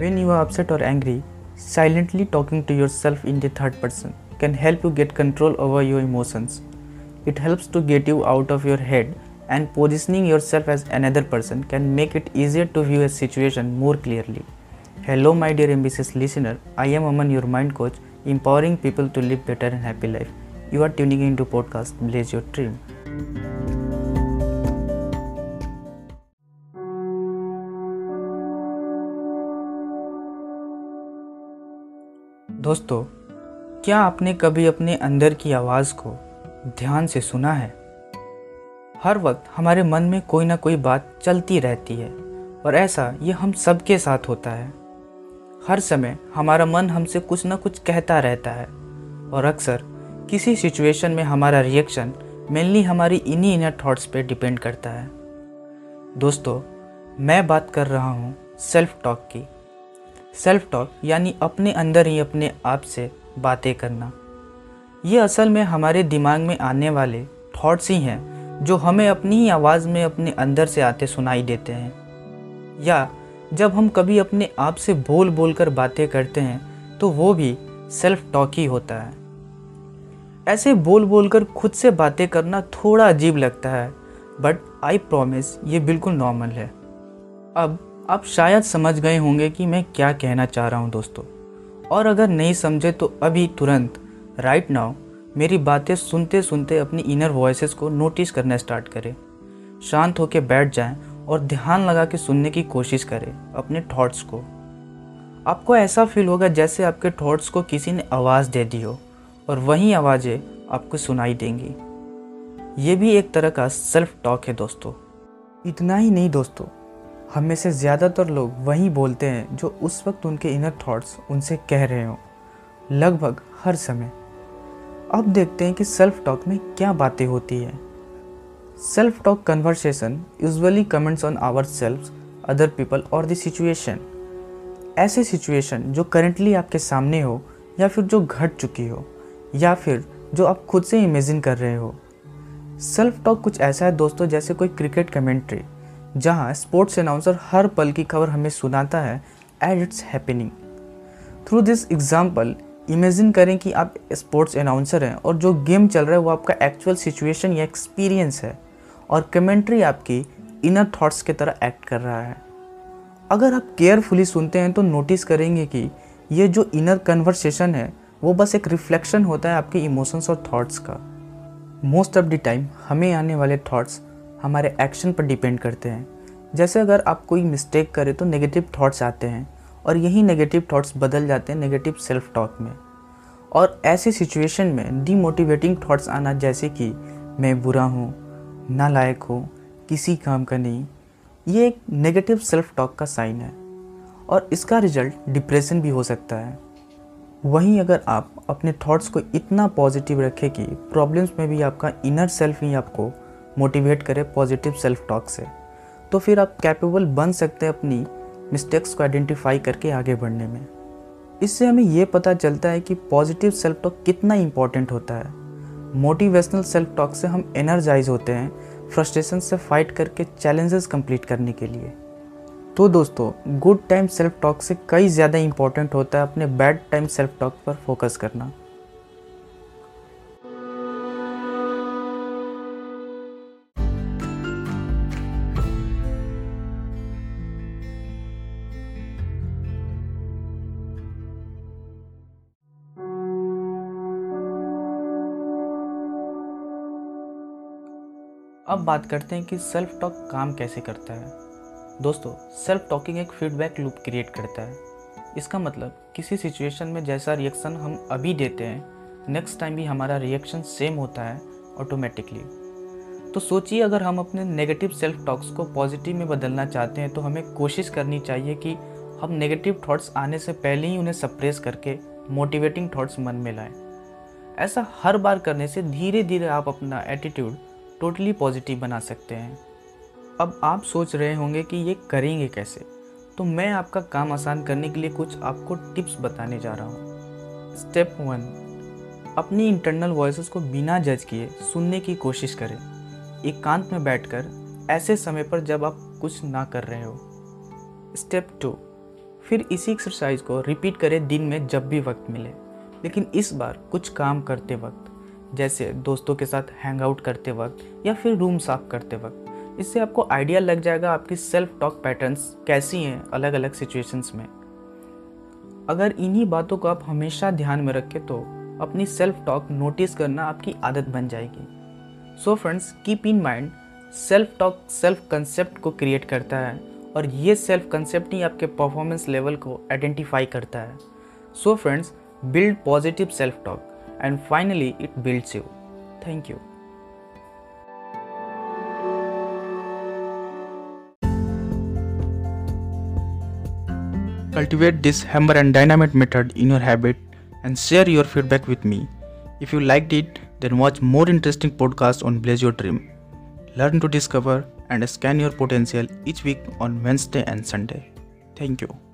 When you are upset or angry, silently talking to yourself in the third person can help you get control over your emotions. It helps to get you out of your head and positioning yourself as another person can make it easier to view a situation more clearly. Hello, my dear ambitious listener. I am Aman, your mind coach, empowering people to live better and happy life. You are tuning into podcast Blaze Your Dream. दोस्तों, क्या आपने कभी अपने अंदर की आवाज़ को ध्यान से सुना है? हर वक्त हमारे मन में कोई ना कोई बात चलती रहती है, और ऐसा ये हम सबके साथ होता है। हर समय हमारा मन हमसे कुछ ना कुछ कहता रहता है, और अक्सर किसी सिचुएशन में हमारा रिएक्शन मेनली हमारी इन्हीं इनर थॉट्स पे डिपेंड करता है। दोस्तों, मैं बात कर रहा हूँ सेल्फ टॉक की। सेल्फ टॉक यानी अपने अंदर ही अपने आप से बातें करना। ये असल में हमारे दिमाग में आने वाले थॉट्स ही हैं, जो हमें अपनी ही आवाज़ में अपने अंदर से आते सुनाई देते हैं। या जब हम कभी अपने आप से बोल बोल कर बातें करते हैं तो वो भी सेल्फ टॉक ही होता है। ऐसे बोल बोल कर खुद से बातें करना थोड़ा अजीब लगता है बट आई प्रॉमिस ये बिल्कुल नॉर्मल है। अब आप शायद समझ गए होंगे कि मैं क्या कहना चाह रहा हूँ दोस्तों। और अगर नहीं समझे तो अभी तुरंत राइट नाउ मेरी बातें सुनते सुनते अपनी इनर वॉइसेस को नोटिस करना स्टार्ट करें। शांत होकर बैठ जाएँ और ध्यान लगा के सुनने की कोशिश करें अपने थॉट्स को। आपको ऐसा फील होगा जैसे आपके थॉट्स को किसी ने आवाज़ दे दी हो और वही आवाज़ें आपको सुनाई देंगी। ये भी एक तरह का सेल्फ टॉक है दोस्तों। इतना ही नहीं दोस्तों। हम में से ज़्यादातर लोग वही बोलते हैं जो उस वक्त उनके इनर थॉट्स उनसे कह रहे हों। लगभग हर समय। अब देखते हैं कि सेल्फ टॉक में क्या बातें होती हैं। Self talk conversation usually comments on our self other people और द सिचुएशन ऐसे सिचुएशन जो करेंटली आपके सामने हो या फिर जो घट चुकी हो, या फिर जो आप खुद से इमेजिन कर रहे हो। सेल्फ टॉक कुछ ऐसा है दोस्तों जैसे कोई क्रिकेट कमेंट्री जहाँ स्पोर्ट्स अनाउंसर हर पल की खबर हमें सुनाता है and it's happening through this example imagine करें कि आप स्पोर्ट्स अनाउंसर हैं और जो गेम चल रहा है वो आपका एक्चुअल सिचुएशन या एक्सपीरियंस है और कमेंट्री आपकी इनर थॉट्स की तरह एक्ट कर रहा है। अगर आप केयरफुली सुनते हैं तो नोटिस करेंगे कि ये जो इनर कन्वर्सेशन है, वो बस एक रिफ्लेक्शन होता है आपके इमोशंस और थॉट्स का। मोस्ट ऑफ़ द टाइम हमें आने वाले थॉट्स हमारे एक्शन पर डिपेंड करते हैं। जैसे अगर आप कोई मिस्टेक करें तो नेगेटिव थॉट्स आते हैं और यही नेगेटिव थॉट्स बदल जाते हैं नेगेटिव सेल्फ टॉक में। और ऐसी सिचुएशन में डीमोटिवेटिंग थॉट्स आना जैसे कि मैं बुरा हूँ, नालायक हूँ, किसी काम का नहीं, ये एक नेगेटिव सेल्फ टॉक का साइन है। और इसका रिज़ल्ट डिप्रेशन भी हो सकता है। वहीं अगर आप अपने थॉट्स को इतना पॉजिटिव रखें कि प्रॉब्लम्स में भी आपका इनर सेल्फ ही आपको मोटिवेट करे पॉजिटिव सेल्फ टॉक से। तो फिर आप कैपेबल बन सकते हैं अपनी मिस्टेक्स को आइडेंटिफाई करके आगे बढ़ने में। इससे हमें ये पता चलता है कि पॉजिटिव सेल्फ टॉक कितना इंपॉर्टेंट होता है। मोटिवेशनल सेल्फ टॉक से हम एनर्जाइज होते हैं फ्रस्ट्रेशन से फाइट करके चैलेंजेस कंप्लीट करने के लिए। तो दोस्तों गुड टाइम सेल्फ टॉक से कई ज़्यादा इंपॉर्टेंट होता है अपने बैड टाइम सेल्फ टॉक पर फोकस करना। अब बात करते हैं कि सेल्फ टॉक काम कैसे करता है। दोस्तों सेल्फ टॉकिंग एक फीडबैक लूप क्रिएट करता है। इसका मतलब किसी सिचुएशन में जैसा रिएक्शन हम अभी देते हैं नेक्स्ट टाइम भी हमारा रिएक्शन सेम होता है ऑटोमेटिकली तो सोचिए, अगर हम अपने नेगेटिव सेल्फ टॉक्स को पॉजिटिव में बदलना चाहते हैं तो हमें कोशिश करनी चाहिए कि हम नेगेटिव थॉट्स आने से पहले ही उन्हें सप्रेस करके मोटिवेटिंग थॉट्स मन में लाएँ। ऐसा हर बार करने से धीरे धीरे आप अपना एटीट्यूड टोटली पॉजिटिव बना सकते हैं। अब आप सोच रहे होंगे कि ये करेंगे कैसे? तो मैं आपका काम आसान करने के लिए कुछ आपको टिप्स बताने जा रहा हूँ। स्टेप वन अपनी इंटरनल वॉइस को बिना जज किए सुनने की कोशिश करें। एकांत एक में बैठकर ऐसे समय पर जब आप कुछ ना कर रहे हो। स्टेप टू फिर इसी एक्सरसाइज को रिपीट करें दिन में जब भी वक्त मिले। लेकिन इस बार कुछ काम करते वक्त जैसे दोस्तों के साथ हैंग आउट करते वक्त या फिर रूम साफ़ करते वक्त। इससे आपको आइडिया लग जाएगा आपकी सेल्फ टॉक पैटर्न्स कैसी हैं अलग अलग सिचुएशंस में। अगर इन्हीं बातों को आप हमेशा ध्यान में रखें तो अपनी सेल्फ टॉक नोटिस करना आपकी आदत बन जाएगी। So friends keep in mind self talk self concept को क्रिएट करता है और ये सेल्फ कंसेप्ट ही आपके परफॉर्मेंस लेवल को आइडेंटिफाई करता है। So friends build positive self talk and finally it builds you. Thank you. Cultivate this hammer and dynamite method in your habit and share your feedback with me. If you liked it, then watch more interesting podcasts on Blaze Your Dream. Learn to discover and scan your potential each week on Wednesday and Sunday. Thank you.